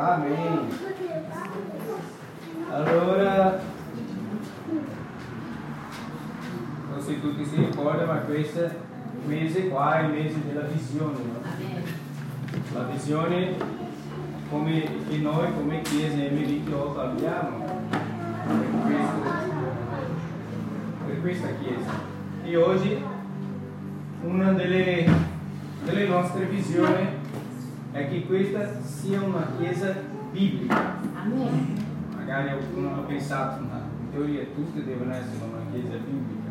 Amém. Allora, non so se tutti si ricordano, ma questo mese qua è il mese della visione. No? La visione come, che noi come Chiesa Emerito abbiamo per, questo, per questa Chiesa. E oggi una delle, delle nostre visioni è che questa sia una Chiesa biblica. Amen. Magari qualcuno ha pensato, ma in teoria tutte devono essere una Chiesa biblica.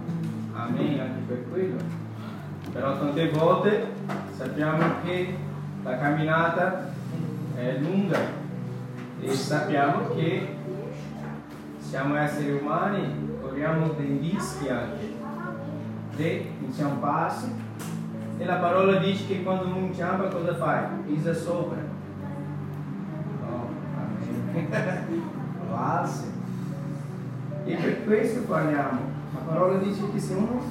Amen, anche per quello. Però tante volte sappiamo che la camminata è lunga e sappiamo che siamo esseri umani, corriamo dei rischi anche. Se inciamparsi, e la parola dice che quando uno inciampa cosa fai? Pisa sopra. No, amen. Lo alzi. E per questo parliamo. La parola dice che se uno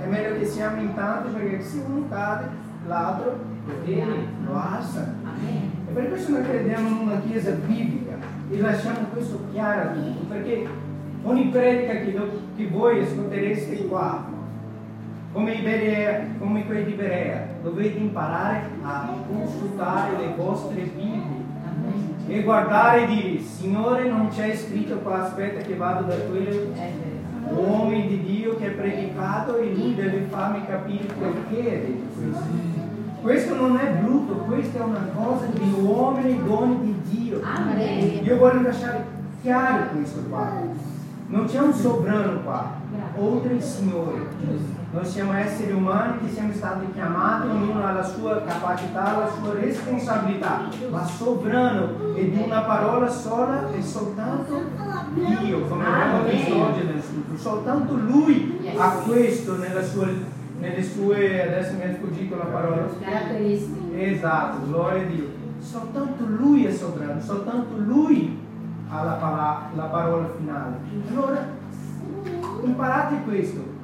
è meglio che siamo in tanti perché se uno cade, viene, lo alza. E per questo noi crediamo in una chiesa biblica e lasciamo questo chiaro a tutti, perché ogni predica che, che voi ascoltereste qua, come, i Berea- come quelli di Berea, dovete imparare a consultare le vostre Bibbie e guardare e dire, Signore non c'è scritto qua, aspetta che vado da quello È uomo di Dio che ha predicato e lui deve farmi capire perché detto questo. Questo non è brutto, questa è una cosa di uomini doni di Dio. Io voglio lasciare chiaro questo qua. Non c'è un sovrano qua, il Signore. Noi siamo esseri umani che siamo stati chiamati, ognuno ha la sua capacità, la sua responsabilità, ma sovrano e di una parola sola è soltanto Dio, come abbiamo visto oggi nel. Soltanto Lui ha questo nella sua, nelle sue, adesso mi è sfuggito la parola. Esatto, gloria a Dio. Soltanto Lui è sovrano, soltanto Lui ha la, pala- la parola finale. Allora, imparate questo.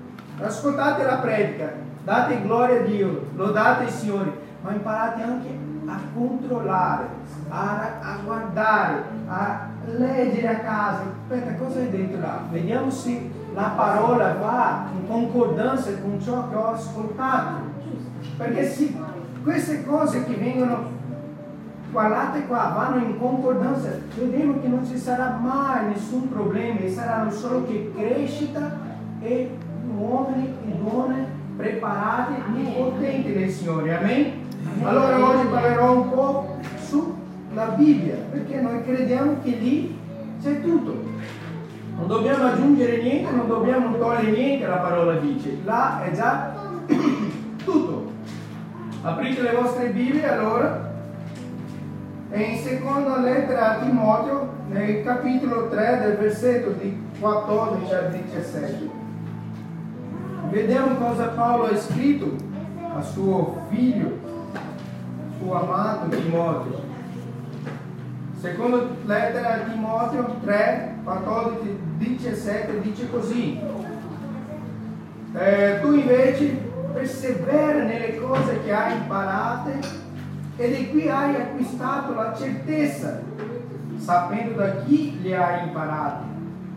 Ascoltate la predica, date gloria a Dio, lodate il Signore, ma imparate anche a controllare, a, a guardare, a leggere a casa. Aspetta, cosa hai detto là? Vediamo se la parola va in concordanza con ciò che ho ascoltato. Perché se queste cose che vengono guardate qua, vanno in concordanza, vedremo che non ci sarà mai nessun problema, saranno solo che crescita e uomini e donne preparati e potenti del Signore. Amen? Amen. Allora oggi parlerò un po' sulla Bibbia, perché noi crediamo che lì c'è tutto. Non dobbiamo aggiungere niente, non dobbiamo togliere niente, la parola dice. Là è già tutto. Aprite le vostre Bibbie allora. E in seconda lettera a Timoteo, nel capitolo 3 del versetto di 14 al 17. Vediamo cosa Paolo ha scritto a suo figlio, suo amato Timoteo. Seconda lettera a Timoteo 3, 14, 17 dice così. Eh, tu invece persevera nelle cose che hai imparate e di cui hai acquistato la certezza, sapendo da chi le hai imparate,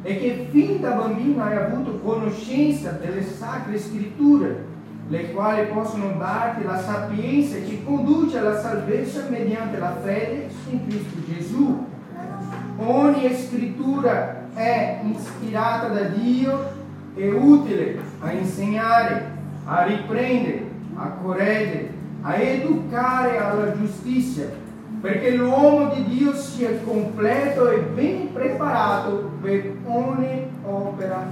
e che fin da bambino hai avuto conoscenza delle sacre scritture, le quali possono darti la sapienza che conduce alla salvezza mediante la fede in Cristo Gesù. Ogni scrittura è ispirata da Dio e utile a insegnare, a riprendere, a correggere, a educare alla giustizia, perché l'uomo di Dio sia completo e ben preparato per ogni opera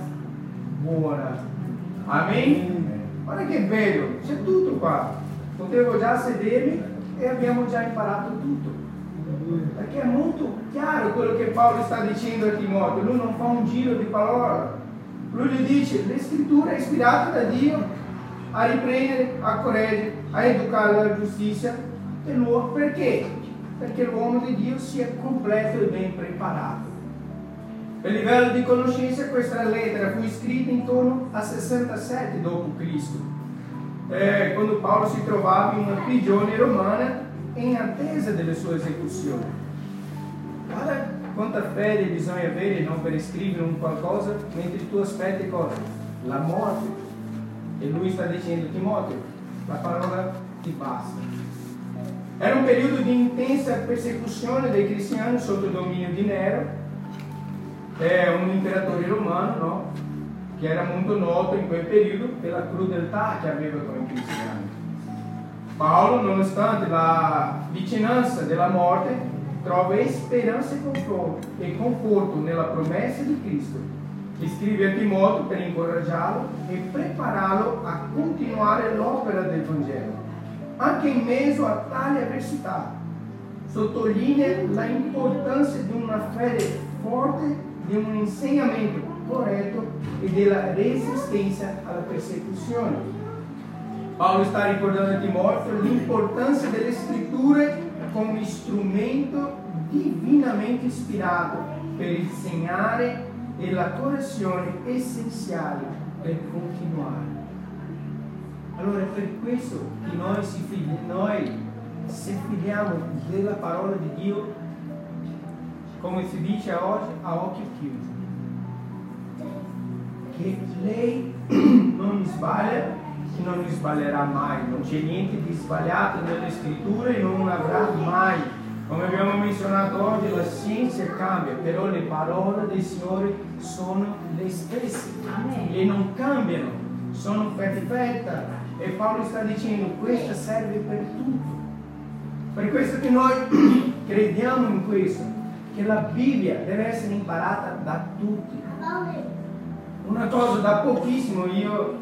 buona. Amen? Guarda che bello, c'è tutto qua. Potevo già sedermi e abbiamo già imparato tutto. Perché è molto chiaro quello che Paolo sta dicendo a Timoteo. Lui non fa un giro di parola. Lui gli dice, le scritture è ispirata da Dio a riprendere, a correggere, a educare alla giustizia. E l'uomo, perché? Perché l'uomo di Dio sia completo e ben preparato. Per livello di conoscenza questa lettera fu scritta intorno a 67 d.C., eh, quando Paolo si trovava in una prigione romana in attesa della sua esecuzione. quanta fede bisogna avere non per scrivere un qualcosa mentre tu aspetti cosa? La morte. E lui sta dicendo, Timoteo, la parola ti basta. Era un periodo di intensa persecuzione dei cristiani sotto il dominio di Nero, è un imperatore romano, no? che era molto noto in quel periodo per la crudeltà che aveva con i cristiani. Paolo, nonostante la vicinanza della morte, trova speranza e conforto nella promessa di Cristo. Scrive a Timoteo per incoraggiarlo e prepararlo a continuare l'opera del Vangelo. Anche in mezzo a tale avversità, sottolinea l'importanza di una fede forte, di un insegnamento corretto e della resistenza alla persecuzione. Paolo sta ricordando a Timoteo l'importanza delle scritture come strumento divinamente ispirato per insegnare e la correzione essenziale per continuare. Allora è per questo che noi, si fidi, noi se fidiamo della parola di Dio, come si dice oggi, a occhio chiuso che lei non sbaglia non sbaglierà mai, non c'è niente di sbagliato nelle scritture e non avrà mai. Come abbiamo menzionato oggi, la scienza cambia, però le parole del Signore sono le stesse Amen. e non cambiano, sono perfette. E Paolo sta dicendo, questa serve per tutto. Per questo che noi crediamo in questo, che la Bibbia deve essere imparata da tutti. Una cosa da pochissimo io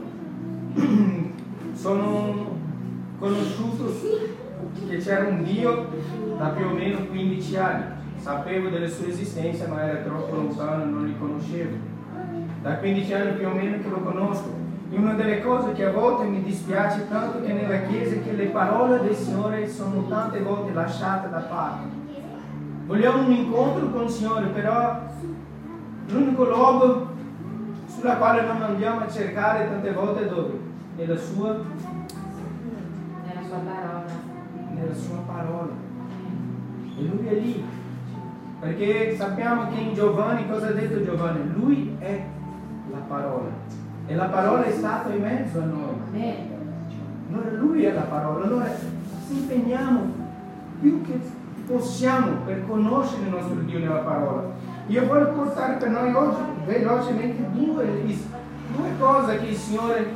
sono conosciuto che c'era un Dio da più o meno 15 anni sapevo della sua esistenza ma era troppo lontano non li conoscevo da 15 anni più o meno che lo conosco e una delle cose che a volte mi dispiace tanto che nella Chiesa è che le parole del Signore sono tante volte lasciate da parte vogliamo un incontro con il Signore però l'unico luogo sulla quale non andiamo a cercare tante volte dove? Nella sua. Nella sua parola. E lui è lì. Perché sappiamo che in Giovanni, cosa ha detto Giovanni? Lui è la parola. E la parola è stata in mezzo a noi. Allora lui è la parola. Allora ci impegniamo più che possiamo per conoscere il nostro Dio nella parola. Io voglio portare per noi oggi velocemente due, due cose che il Signore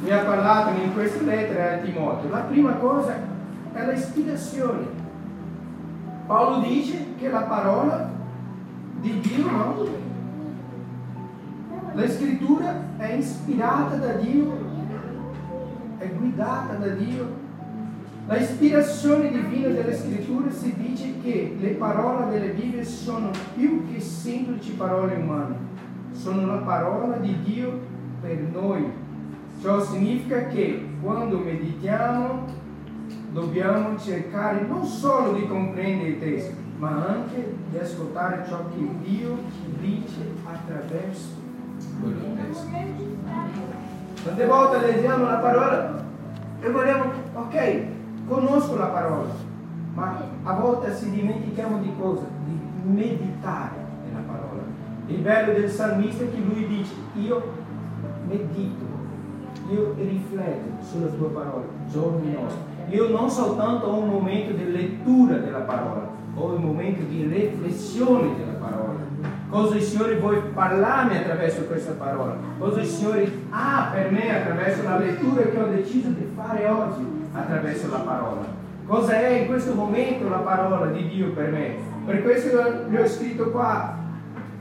mi ha parlato in questa lettera a Timoteo. La prima cosa è l'ispirazione. Paolo dice che la parola di Dio, no? La scrittura è ispirata da Dio, è guidata da Dio la ispirazione divina delle scritture si dice che le parole delle Bibbie sono più che semplici parole umane, sono la parola di Dio per noi. Ciò significa che quando meditiamo dobbiamo cercare non solo di comprendere i testi, ma anche di ascoltare ciò che Dio dice attraverso quel testo. Tante volte leggiamo la parola e vogliamo, ok, conosco la parola, ma a volte si dimentichiamo di cosa? Di meditare nella parola. Il bello del salmista è che lui dice, io medito, io rifletto sulla tua parola, giorno e notte. Io non soltanto ho un momento di lettura della parola, ho un momento di riflessione della parola. Cosa il Signore vuole parlarmi attraverso questa parola? Cosa il Signore ha per me attraverso la lettura che ho deciso di fare oggi? attraverso la parola. Cosa è in questo momento la parola di Dio per me? Per questo gli ho scritto qua,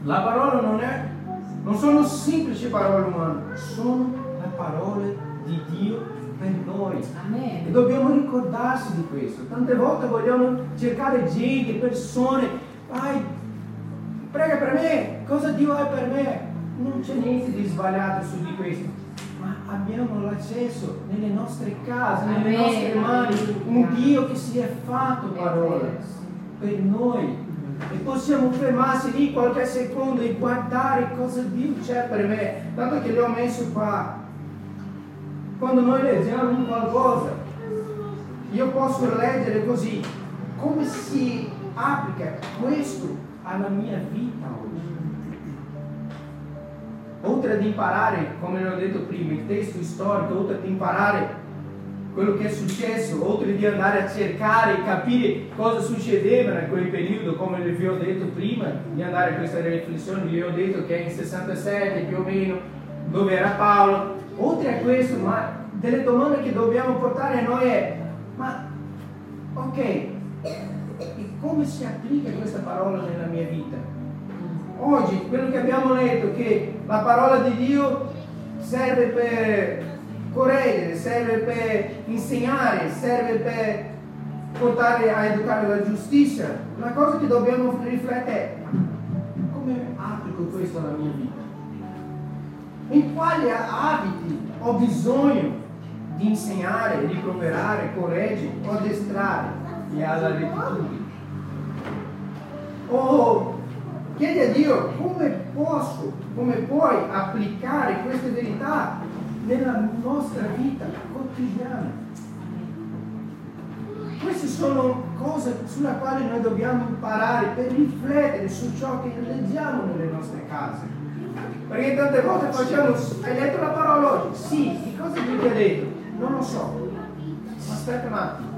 la parola non è, non sono semplici parole umane, sono le parole Dio noi. Amen. E dobbiamo ricordarsi di questo. Tante volte vogliamo cercare gente, persone, vai, prega per me, cosa Dio ha per me? Non c'è niente di sbagliato su di questo abbiamo l'accesso nelle nostre case, nelle Amen. nostre mani, un Dio che si è fatto parola per noi. E possiamo fermarsi lì qualche secondo e guardare cosa Dio c'è per me. Tanto che li ho messo qua. Quando noi leggiamo qualcosa, io posso leggere così, come se applica questo alla mia vita oggi. Oltre ad imparare, come l'ho detto prima, il testo storico, oltre ad imparare quello che è successo, oltre di andare a cercare e capire cosa succedeva in quel periodo, come vi ho detto prima, di andare a questa riflessione, vi ho detto che è in 67 più o meno, dove era Paolo. Oltre a questo, ma delle domande che dobbiamo portare a noi è, ma ok, e come si applica questa parola nella mia vita? Oggi, quello che abbiamo letto, che la parola di Dio serve per correggere, serve per insegnare, serve per portare a educare la giustizia. La cosa che dobbiamo riflettere è come applico questo alla mia vita? In quali abiti ho bisogno di insegnare, di proverare, correggere o addestrare e alla rettitudine? O chiedi a Dio come posso, come puoi applicare queste verità nella nostra vita quotidiana. Queste sono cose sulle quali noi dobbiamo imparare per riflettere su ciò che leggiamo nelle nostre case. Perché tante volte facciamo, hai letto la parola oggi? Sì, che cosa ti ha detto? Non lo so. Aspetta un attimo.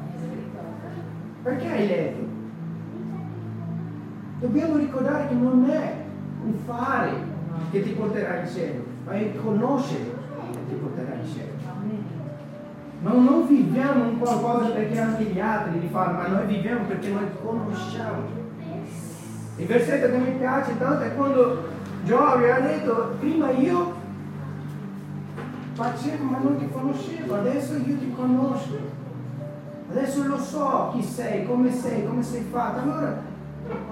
Perché hai letto? Dobbiamo ricordare che non è un fare che ti porterà in cielo, ma è conoscere ti porterà in cielo. Ma non viviamo in qualcosa perché anche gli altri li fanno, ma noi viviamo perché noi conosciamo. Il versetto che mi piace tanto è quando Giove ha detto, prima io facevo ma non ti conoscevo, adesso io ti conosco. Adesso lo so chi sei, come sei, come sei fatto. Allora,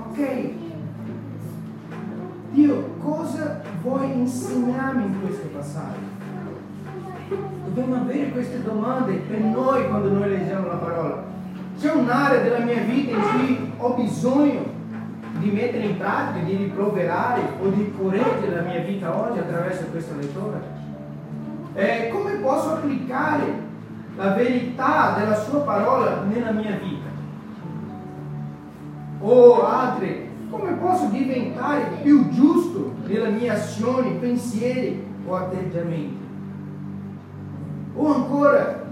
ok, Dio, cosa vuoi insegnarmi in questo passaggio? Dobbiamo avere queste domande per noi quando noi leggiamo la parola. C'è un'area della mia vita in cui ho bisogno di mettere in pratica, di riproverare o di correggere la mia vita oggi attraverso questa lettura? Eh, come posso applicare la verità della sua parola nella mia vita? O altre, come posso diventare più giusto nelle mie azioni, pensieri o atteggiamenti? O ancora,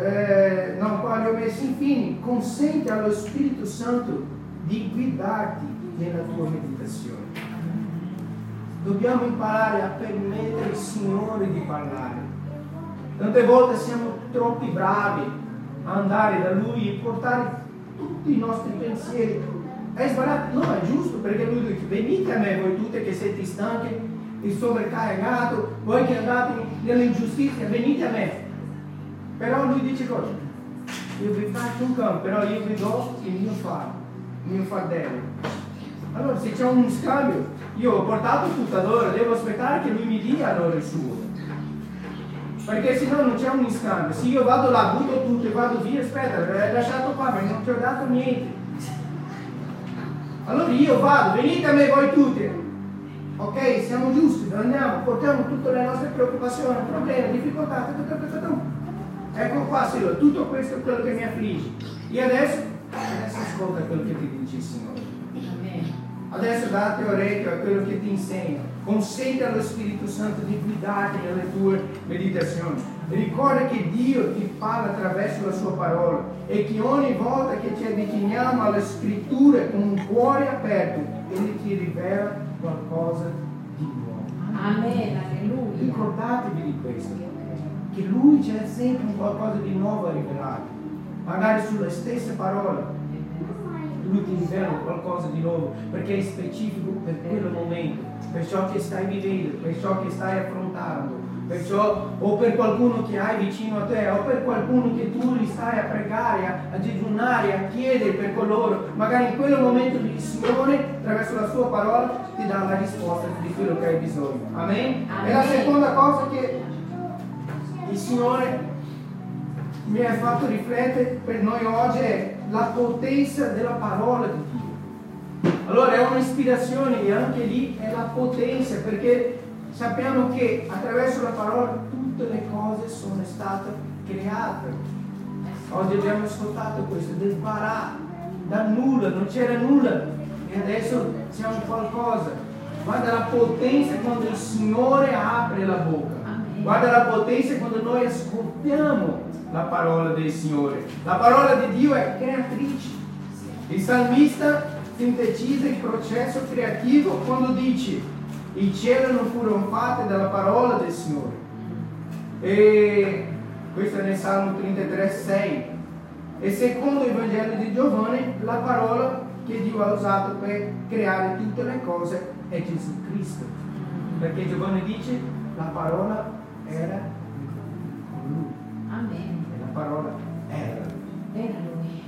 eh, no, quale ho messo infine, consente allo Spirito Santo di guidarti nella tua meditazione. Dobbiamo imparare a permettere al Signore di parlare. Tante volte siamo troppo bravi a andare da Lui e portare tutti i nostri pensieri. È sbagliato? No, è giusto perché Lui dice, venite a me voi tutte che siete stanche il sovraccaricato, voi che andate nell'ingiustizia, venite a me. Però lui dice cosa? Io vi faccio un campo, però io vi do il mio fardo, il mio fardello. Allora se c'è un scambio, io ho portato tutto allora, devo aspettare che lui mi dia allora il suo. Perché se no non c'è un scambio. Se io vado là, butto tutto e vado via, aspetta, l'hai lasciato qua, ma non ti ho dato niente. Allora io vado, venite a me voi tutti, ok? Siamo giusti, andiamo, portiamo tutte le nostre preoccupazioni, problemi, difficoltà, ecco qua Signore, tutto questo è quello che mi affligge. E adesso, adesso ascolta quello che ti dice il Signore. Adesso date orecchio a quello che ti insegna. Consente allo Spirito Santo di guidarti nelle tue meditazioni. Ricorda che Dio ti parla attraverso la sua parola e che ogni volta che ci avviciniamo alle scritture con un cuore aperto, Egli ti rivela qualcosa di nuovo. Amen, alleluia. Ricordatevi di questo, che Lui c'è sempre qualcosa di nuovo a rivelare, magari sulle stesse parole. Lui ti rivela qualcosa di nuovo perché è specifico per quel momento, per ciò che stai vivendo, per ciò che stai affrontando, Perciò, o per qualcuno che hai vicino a te, o per qualcuno che tu li stai a pregare, a, a digiunare, a chiedere per coloro, magari in quel momento il Signore, attraverso la sua parola, ti dà la risposta di quello che hai bisogno. Amen? Amen. E la seconda cosa che il Signore mi ha fatto riflettere per noi oggi è la potenza della parola di Dio. Allora è un'ispirazione e anche lì è la potenza perché sappiamo che attraverso la parola tutte le cose sono state create. Oggi abbiamo ascoltato questo, del barà, da nulla, non c'era nulla e adesso siamo qualcosa. Guarda la potenza quando il Signore apre la bocca. Guarda la potenza quando noi ascoltiamo la parola del Signore. La parola di Dio è creatrice. Il salmista sintetizza il processo creativo quando dice i cieli non furono fatti dalla parola del Signore. E questo è nel Salmo 33, 6. E secondo il Vangelo di Giovanni, la parola che Dio ha usato per creare tutte le cose è Gesù Cristo. Perché Giovanni dice la parola era con lui. Amen. E la parola era. Era lui.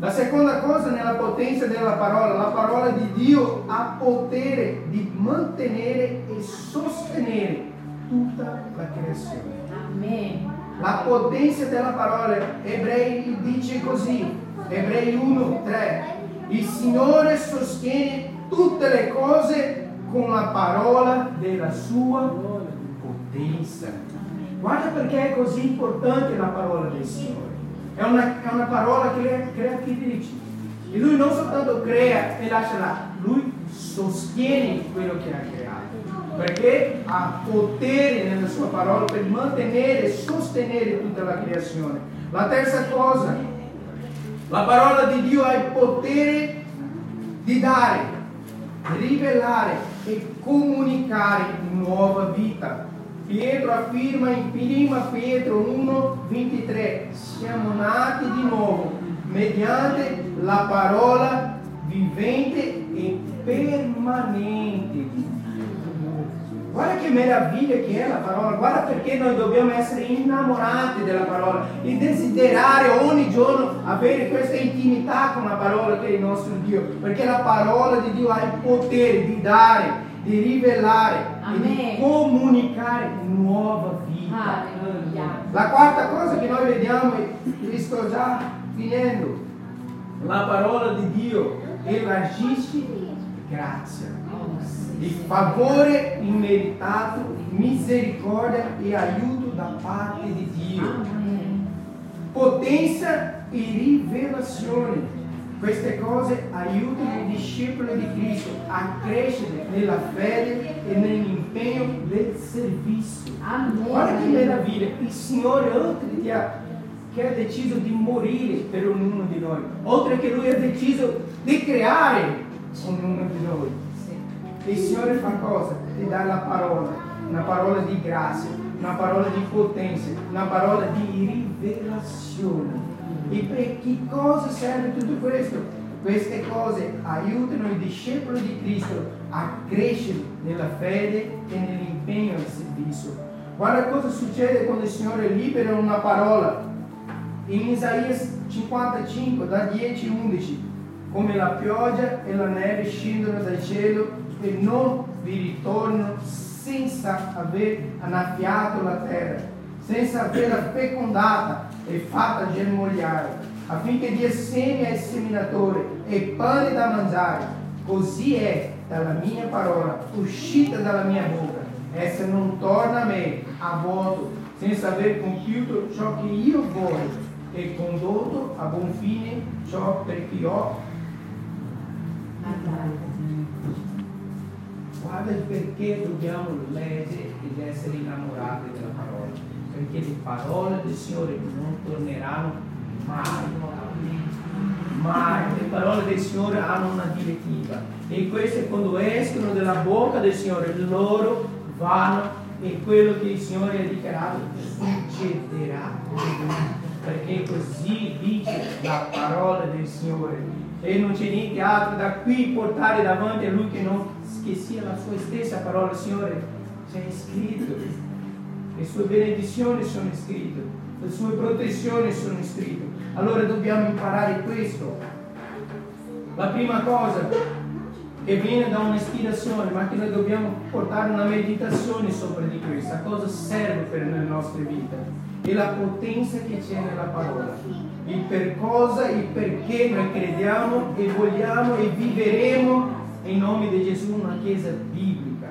La seconda cosa nella potenza della parola, la parola di Dio ha potere di mantenere e sostenere tutta la creazione. Amen. La potenza della parola, Ebrei dice così, Ebrei 1, 3, il Signore sostiene tutte le cose con la parola della sua potenza. Guarda perché è così importante la parola del Signore. È una, è una parola che è creatrice. E lui non soltanto crea e lascia là, lui sostiene quello che ha creato. Perché ha potere nella sua parola per mantenere e sostenere tutta la creazione. La terza cosa, la parola di Dio ha il potere di dare, rivelare e comunicare nuova vita. Pietro afferma in 1 Pietro 1, 23, siamo nati di nuovo mediante la parola vivente e permanente di Dio. Guarda che meraviglia che è la parola, guarda perché noi dobbiamo essere innamorati della parola e desiderare ogni giorno avere questa intimità con la parola che è il nostro Dio, perché la parola di Dio ha il potere di dare, di rivelare e di comunicare nuova vita. Alleluia. La quarta cosa che noi vediamo, e sto già finendo, la parola di Dio elargisce grazia, di favore immeritato, misericordia e aiuto da parte di Dio. Potenza e rivelazione. Queste cose aiutano il discepolo di Cristo a crescere nella fede e nell'impegno del servizio. Amen. Guarda che meraviglia, il Signore oltre che ha, che ha deciso di morire per ognuno di noi, oltre che Lui ha deciso di creare ognuno di noi. Il Signore fa cosa? Ti dà la parola, una parola di grazia, una parola di potenza, una parola di rivelazione. E per che cosa serve tutto questo? Queste cose aiutano il discepolo di Cristo a crescere nella fede e nell'impegno al servizio. Guarda cosa succede quando il Signore libera una parola. In Isaia 55, da 10 a 11, come la pioggia e la neve scendono dal cielo e non vi ritornano senza aver annaffiato la terra, senza averla fecondata e fatta germogliare, affinché dia seme al seminatore e pane da mangiare. Così è dalla mia parola, uscita dalla mia bocca. Essa non torna a me a vuoto, senza aver compiuto ciò che io voglio e condotto a buon fine ciò per cui ho Guarda il perché dobbiamo leggere ed essere innamorati della parola. Perché le parole del Signore non torneranno mai. Mai. Le parole del Signore hanno una direttiva. E queste quando escono dalla bocca del Signore, loro vanno e quello che il Signore ha dichiarato succederà. Perché così dice la parola del Signore. E non c'è niente altro da qui portare davanti a Lui che non che la sua stessa parola, Signore, c'è scritto. Le sue benedizioni sono scritte, le sue protezioni sono scritte. Allora dobbiamo imparare questo. La prima cosa che viene da un'ispirazione, ma che noi dobbiamo portare una meditazione sopra di questa, cosa serve per le nostre vite e la potenza che c'è nella parola, il per cosa, il perché noi crediamo e vogliamo e viveremo in nome di Gesù una chiesa biblica,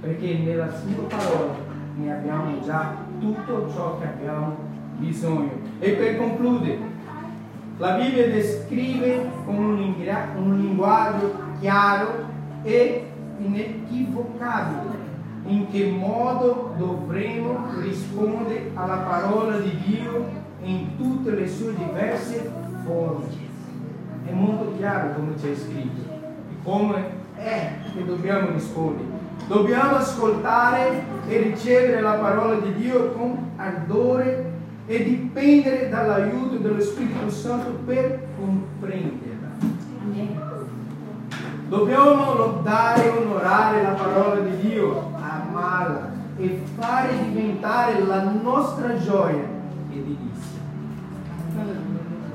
perché nella sua parola ne abbiamo già tutto ciò che abbiamo bisogno. E per concludere, La Bibbia descrive con un, un linguaggio chiaro e inequivocabile in che modo dovremo rispondere alla parola di Dio in tutte le sue diverse forme. È molto chiaro come c'è scritto e come è che dobbiamo rispondere. Dobbiamo ascoltare e ricevere la parola di Dio con ardore e dipendere dall'aiuto dello Spirito Santo per comprenderla. Dobbiamo lodare e onorare la parola di Dio, amarla e fare diventare la nostra gioia e delizia.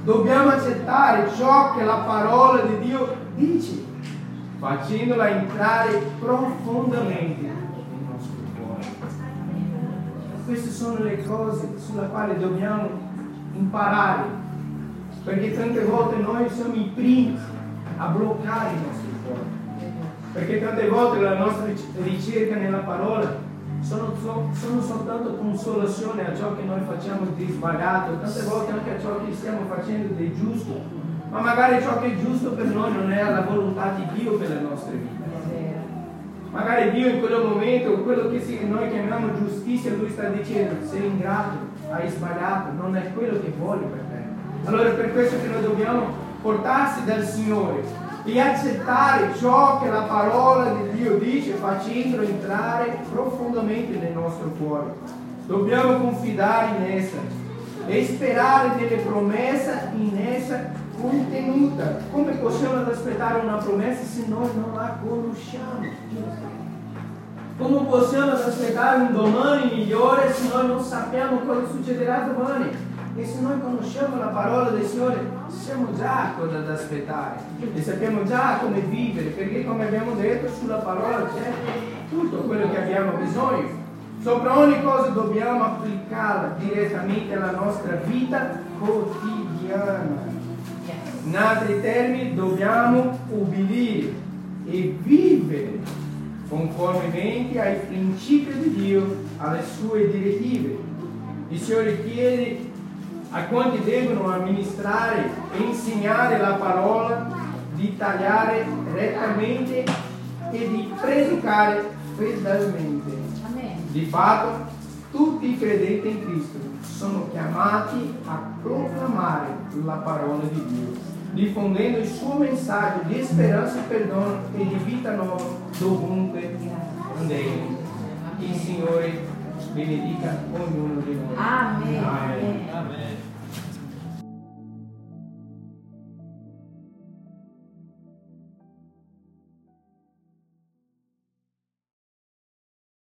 Dobbiamo accettare ciò che la parola di Dio dice, facendola entrare profondamente nel nostro cuore. Queste sono le cose sulle quali dobbiamo imparare, perché tante volte noi siamo i primi a bloccare il nostro cuore. Perché tante volte la nostra ricerca nella parola sono, so- sono soltanto consolazione a ciò che noi facciamo di sbagliato, tante volte anche a ciò che stiamo facendo di giusto, ma magari ciò che è giusto per noi non è la volontà di Dio per le nostre vite. Magari Dio in quel momento, quello che noi chiamiamo giustizia, Lui sta dicendo, sei ingrato, hai sbagliato, non è quello che vuole per te. Allora è per questo che noi dobbiamo portarsi dal Signore e accettare ciò che la parola di Dio dice, facendolo entrare profondamente nel nostro cuore. Dobbiamo confidare in essa e sperare nelle promesse in essa contenuta. Come possiamo aspettare una promessa se noi non la conosciamo? Come possiamo aspettare un domani migliore se noi non sappiamo cosa succederà domani? E se noi conosciamo la parola del Signore, sappiamo già cosa da aspettare e sappiamo già come vivere, perché come abbiamo detto sulla parola c'è tutto quello che abbiamo bisogno. Sopra ogni cosa dobbiamo applicarla direttamente alla nostra vita quotidiana. In altri termini, dobbiamo ubbidire e vivere conformemente ai principi di Dio, alle sue direttive. Il Signore chiede a quanti devono amministrare e insegnare la parola di tagliare rettamente e di predicare fedelmente. Di fatto, tutti i credenti in Cristo sono chiamati a proclamare la parola di Dio, diffondendo il suo messaggio di speranza e perdono e di vita nuova dovunque andremo. Il Signore benedica ognuno di noi. Amen. Amen. Amen.